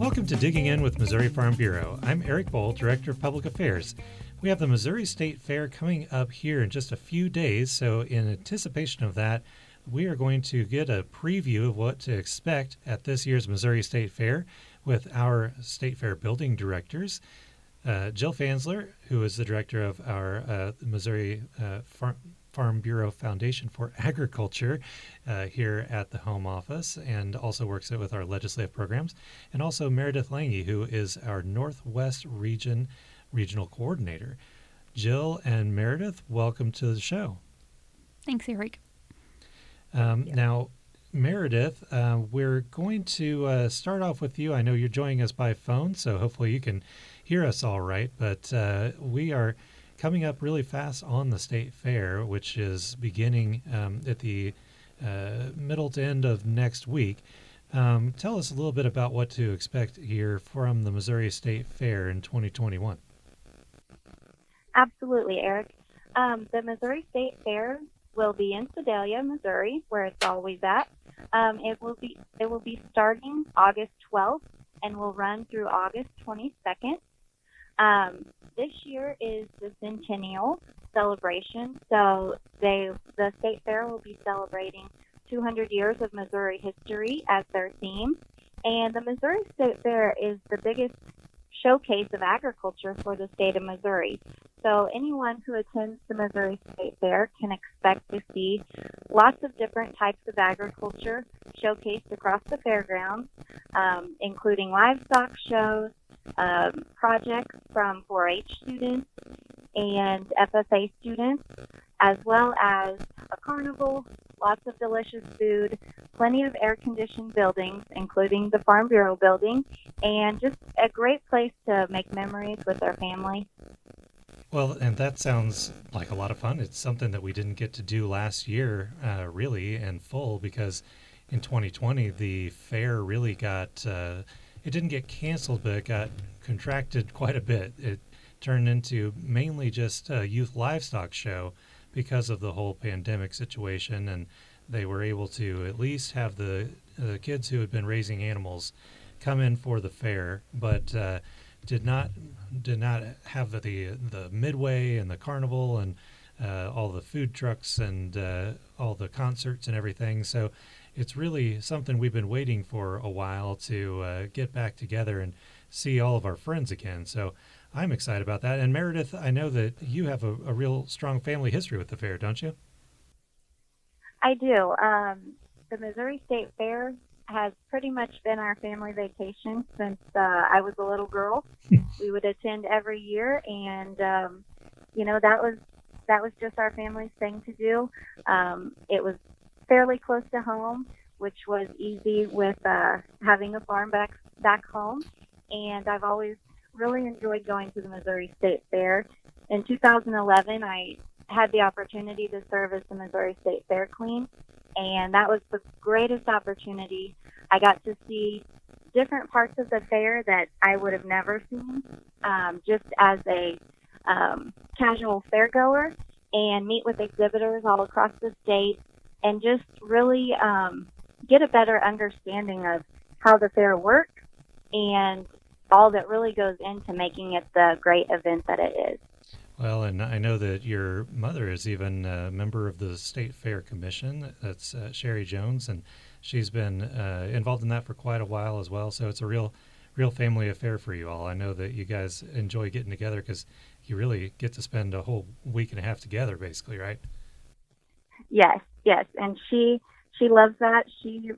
Welcome to Digging In with Missouri Farm Bureau. I'm Eric Bohl, Director of Public Affairs. We have the Missouri State Fair coming up here in just a few days, so in anticipation of that, we are going to get a preview of what to expect at this year's Missouri State Fair with our State Fair building directors. Uh, Jill Fansler, who is the director of our uh, Missouri uh, Farm, Farm Bureau Foundation for Agriculture uh, here at the home office and also works with our legislative programs, and also Meredith Lange, who is our Northwest Region Regional Coordinator. Jill and Meredith, welcome to the show. Thanks, Eric. Um, yeah. Now, Meredith, uh, we're going to uh, start off with you. I know you're joining us by phone, so hopefully you can hear us all right. But uh, we are coming up really fast on the state fair, which is beginning um, at the uh, middle to end of next week. Um, tell us a little bit about what to expect here from the Missouri State Fair in 2021. Absolutely, Eric. Um, the Missouri State Fair will be in Sedalia, Missouri, where it's always at. Um, it will be it will be starting August 12th and will run through August 22nd. Um, this year is the centennial celebration, so they the state fair will be celebrating 200 years of Missouri history as their theme, and the Missouri State Fair is the biggest showcase of agriculture for the state of Missouri. So anyone who attends the Missouri State Fair can expect to see lots of different types of agriculture showcased across the fairgrounds, um, including livestock shows, um, projects from 4-H students and FFA students, as well as a carnival, lots of delicious food, plenty of air-conditioned buildings, including the Farm Bureau building, and just a great place to make memories with our family. Well, and that sounds like a lot of fun. It's something that we didn't get to do last year, uh, really, in full, because in 2020 the fair really got uh, it didn't get canceled, but it got contracted quite a bit. It turned into mainly just a youth livestock show because of the whole pandemic situation, and they were able to at least have the, the kids who had been raising animals come in for the fair, but uh, did not did not have the the midway and the carnival and uh, all the food trucks and uh, all the concerts and everything. So it's really something we've been waiting for a while to uh, get back together and see all of our friends again. So I'm excited about that. And Meredith, I know that you have a, a real strong family history with the fair, don't you? I do. Um, the Missouri State Fair has pretty much been our family vacation since uh, I was a little girl. we would attend every year, and um, you know that was that was just our family's thing to do. Um, it was fairly close to home, which was easy with uh, having a farm back back home. And I've always really enjoyed going to the Missouri State Fair. In 2011, I had the opportunity to serve as the Missouri State Fair Queen, and that was the greatest opportunity. I got to see different parts of the fair that I would have never seen um, just as a um, casual fairgoer and meet with exhibitors all across the state and just really um, get a better understanding of how the fair works and all that really goes into making it the great event that it is. Well, and I know that your mother is even a member of the State Fair Commission. That's uh, Sherry Jones, and she's been uh, involved in that for quite a while as well. So it's a real, real family affair for you all. I know that you guys enjoy getting together because you really get to spend a whole week and a half together, basically, right? Yes, yes, and she she loves that. She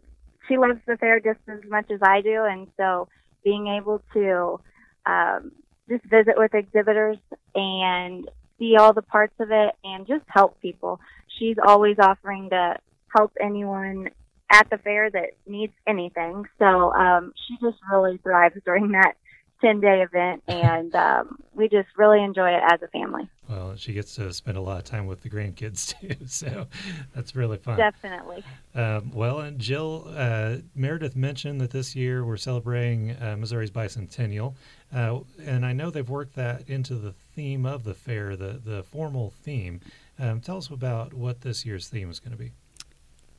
she loves the fair just as much as I do, and so being able to um, just visit with exhibitors and see all the parts of it and just help people. She's always offering to help anyone at the fair that needs anything. So um, she just really thrives during that 10 day event, and um, we just really enjoy it as a family. Well, she gets to spend a lot of time with the grandkids too, so that's really fun. Definitely. Um, well, and Jill, uh, Meredith mentioned that this year we're celebrating uh, Missouri's bicentennial, uh, and I know they've worked that into the theme of the fair, the, the formal theme. Um, tell us about what this year's theme is going to be.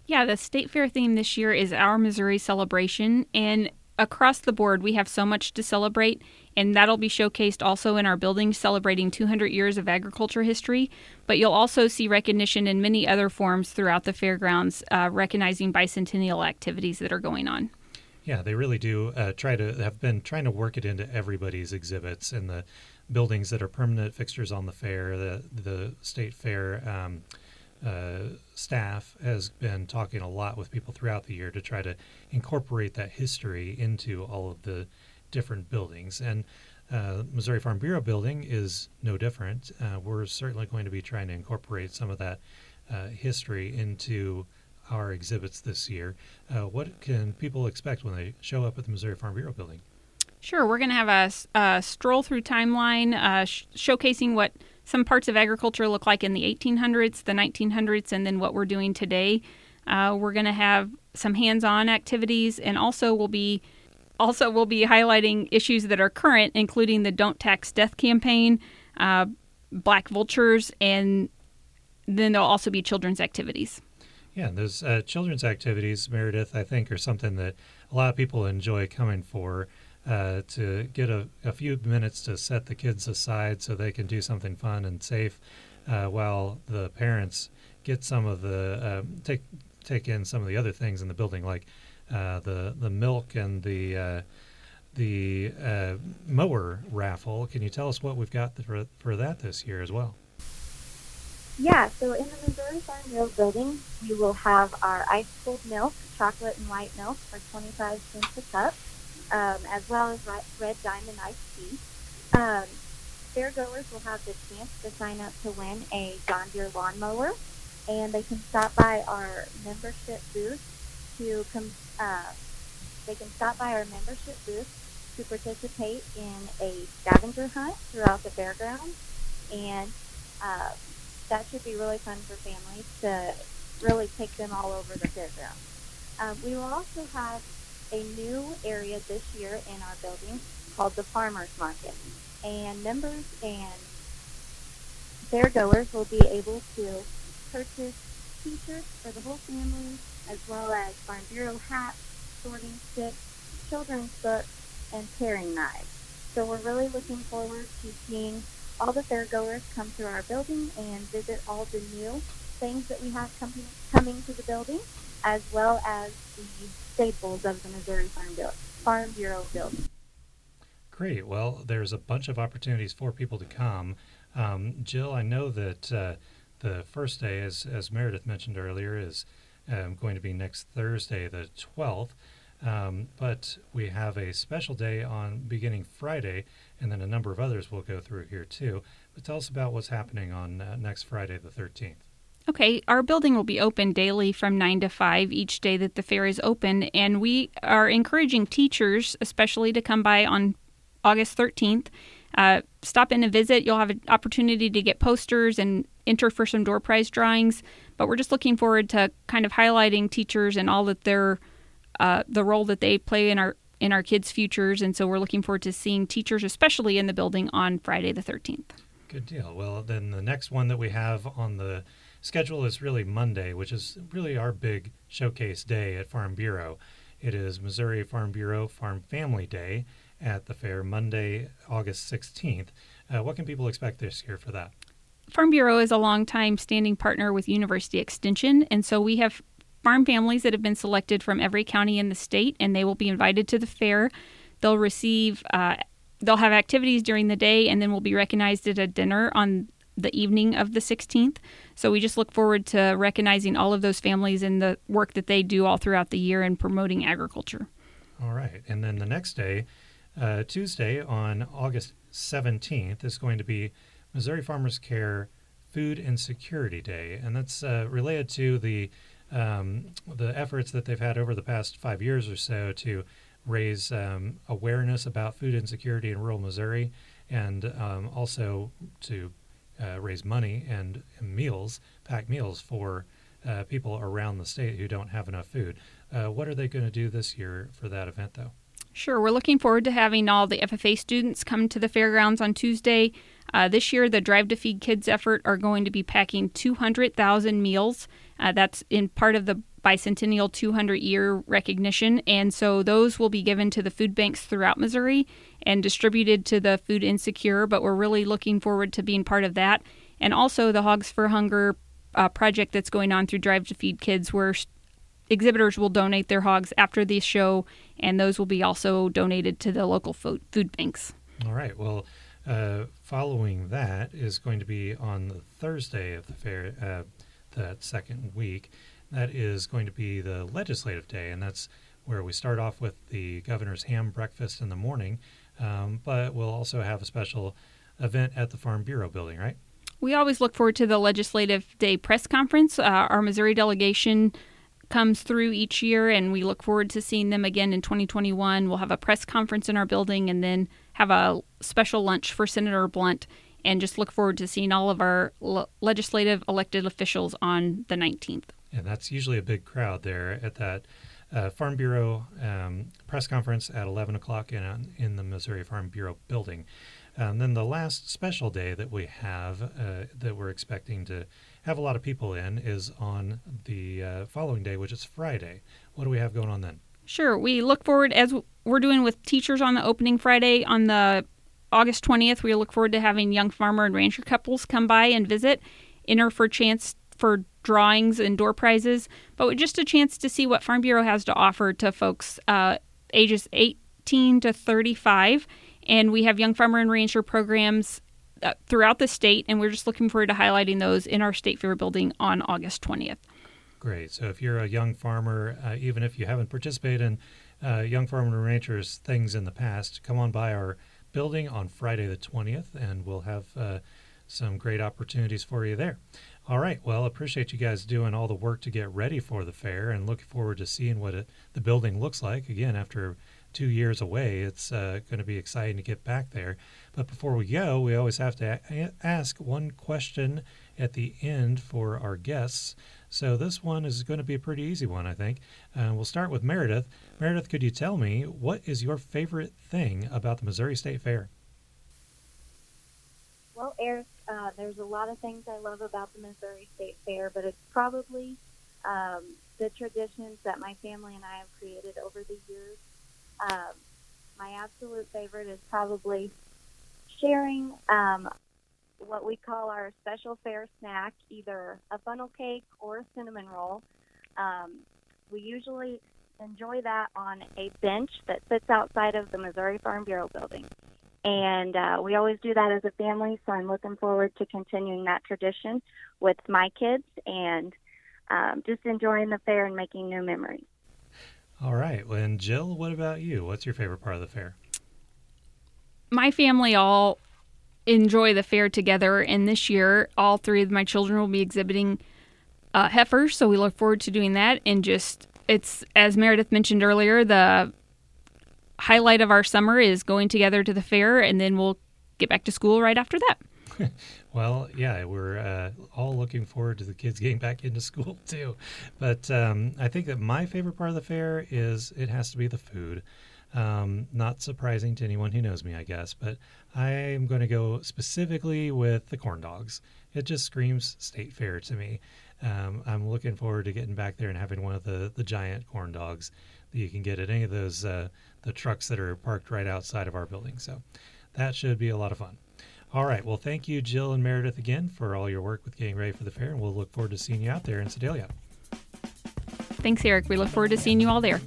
Yeah, the state fair theme this year is Our Missouri Celebration, and across the board, we have so much to celebrate, and that'll be showcased also in our building celebrating 200 years of agriculture history. But you'll also see recognition in many other forms throughout the fairgrounds, uh, recognizing bicentennial activities that are going on. Yeah, they really do uh, try to have been trying to work it into everybody's exhibits and the buildings that are permanent fixtures on the fair. The the state fair um, uh, staff has been talking a lot with people throughout the year to try to incorporate that history into all of the different buildings. And uh, Missouri Farm Bureau building is no different. Uh, we're certainly going to be trying to incorporate some of that uh, history into our exhibits this year. Uh, what can people expect when they show up at the Missouri Farm Bureau building? Sure, we're going to have a, a, stroll through timeline uh, sh- showcasing what some parts of agriculture look like in the 1800s, the 1900s, and then what we're doing today. Uh, we're going to have some hands-on activities, and also we'll be also we'll be highlighting issues that are current, including the "Don't Tax Death" campaign, uh, black vultures, and then there'll also be children's activities. Yeah, those uh, children's activities, Meredith, I think, are something that a lot of people enjoy coming for. Uh, to get a, a, few minutes to set the kids aside so they can do something fun and safe, uh, while the parents get some of the um, take take in some of the other things in the building, like uh, the the milk and the uh, the uh, mower raffle. Can you tell us what we've got for for that this year as well? Yeah, so in the Missouri Farm Bureau building, we will have our ice cold milk, chocolate and white milk for 25 cents a cup, um, as well as red diamond iced tea. Um, fairgoers will have the chance to sign up to win a John Deere lawnmower, and they can stop by our membership booth to come. Uh, they can stop by our membership booth to participate in a scavenger hunt throughout the fairgrounds, and uh, that should be really fun for families to really take them all over the fairground. Um, we will also have a new area this year in our building called the Farmers Market. And members and fairgoers will be able to purchase t-shirts for the whole family, as well as Farm Bureau hats, sorting sticks, children's books, and paring knives. So we're really looking forward to seeing all the fairgoers come through our building and visit all the new things that we have coming to the building, as well as the staples of the Missouri Farm Bureau, Farm Bureau building. Great. Well, there's a bunch of opportunities for people to come. Um, Jill, I know that uh, the first day, as, as Meredith mentioned earlier, is um, going to be next Thursday, the 12th. Um, but we have a special day on beginning Friday, and then a number of others we'll go through here too. But tell us about what's happening on uh, next Friday, the 13th. Okay, our building will be open daily from 9 to 5 each day that the fair is open, and we are encouraging teachers, especially, to come by on August 13th. Uh, stop in and visit. You'll have an opportunity to get posters and enter for some door prize drawings. But we're just looking forward to kind of highlighting teachers and all that they're, uh, the role that they play in our in our kids' futures. And so we're looking forward to seeing teachers, especially in the building, on Friday the 13th. Good deal. Well, then the next one that we have on the schedule is really Monday, which is really our big showcase day at Farm Bureau. It is Missouri Farm Bureau Farm Family Day at the fair Monday, August 16th. Uh, what can people expect this year for that? Farm Bureau is a long-time standing partner with University Extension, and so we have farm families that have been selected from every county in the state, and they will be invited to the fair. They'll receive, uh, they'll have activities during the day, and then will be recognized at a dinner on the evening of the 16th. So we just look forward to recognizing all of those families and the work that they do all throughout the year in promoting agriculture. All right. And then the next day, uh, Tuesday on August 17th, is going to be Missouri Farmers Care Food Insecurity Day. And that's uh, related to the um, the efforts that they've had over the past five years or so to raise um, awareness about food insecurity in rural Missouri and um, also to uh, raise money and, meals, pack meals for uh, people around the state who don't have enough food. Uh, what are they going to do this year for that event, though? Sure. We're looking forward to having all the FFA students come to the fairgrounds on Tuesday. Uh, this year, the Drive to Feed Kids effort are going to be packing 200,000 meals uh, that's in part of the bicentennial 200 year recognition. And so those will be given to the food banks throughout Missouri and distributed to the food insecure. But we're really looking forward to being part of that. And also the Hogs for Hunger uh, project that's going on through Drive to Feed Kids, where exhibitors will donate their hogs after the show, and those will be also donated to the local food, food banks. All right. Well, uh, following that is going to be on the Thursday of the fair, uh, second week. That is going to be the legislative day, and that's where we start off with the governor's ham breakfast in the morning, um, but we'll also have a special event at the Farm Bureau building, right? We always look forward to the Legislative Day press conference. Uh, our Missouri delegation comes through each year, and we look forward to seeing them again in 2021. We'll have a press conference in our building and then have a special lunch for Senator Blunt, and just look forward to seeing all of our legislative elected officials on the 19th. And that's usually a big crowd there at that uh, Farm Bureau um, press conference at 11 o'clock in, in the Missouri Farm Bureau building. And then the last special day that we have uh, that we're expecting to have a lot of people in is on the uh, following day, which is Friday. What do we have going on then? Sure. We look forward, as we're doing with teachers on the opening Friday on the August 20th, we look forward to having young farmer and rancher couples come by and visit, enter for chance for drawings and door prizes, but just a chance to see what Farm Bureau has to offer to folks uh, ages 18 to 35. And we have young farmer and rancher programs uh, throughout the state, and we're just looking forward to highlighting those in our state fair building on August 20th. Great. So if you're a young farmer, uh, even if you haven't participated in uh, Young Farmer and Ranchers things in the past, come on by our building on Friday the 20th, and we'll have uh, some great opportunities for you there. All right. Well, appreciate you guys doing all the work to get ready for the fair, and looking forward to seeing what it, the building looks like again after two years away. It's uh, going to be exciting to get back there. But before we go, we always have to a- ask one question at the end for our guests. So this one is going to be a pretty easy one, I think. Uh, we'll start with Meredith. Meredith, could you tell me what is your favorite thing about the Missouri State Fair? Well, Eric, uh, there's a lot of things I love about the Missouri State Fair, but it's probably um, the traditions that my family and I have created over the years. Um, my absolute favorite is probably sharing um, what we call our special fair snack, either a funnel cake or a cinnamon roll. Um, we usually enjoy that on a bench that sits outside of the Missouri Farm Bureau building. And uh, we always do that as a family, so I'm looking forward to continuing that tradition with my kids and um, just enjoying the fair and making new memories. All right. And Jill, what about you? What's your favorite part of the fair? My family all enjoy the fair together, and this year, all three of my children will be exhibiting uh, heifers, so we look forward to doing that. And just, it's as Meredith mentioned earlier, the highlight of our summer is going together to the fair, and then we'll get back to school right after that. well, yeah, we're uh, all looking forward to the kids getting back into school too. But um, I think that my favorite part of the fair is it has to be the food. Um, not surprising to anyone who knows me, I guess, but I am going to go specifically with the corn dogs. It just screams state fair to me. Um, I'm looking forward to getting back there and having one of the, the giant corn dogs that you can get at any of those uh, the trucks that are parked right outside of our building. So that should be a lot of fun. All right. Well, thank you, Jill and Meredith, again for all your work with getting ready for the fair, and we'll look forward to seeing you out there in Sedalia. Thanks, Eric. We look forward to seeing you all there.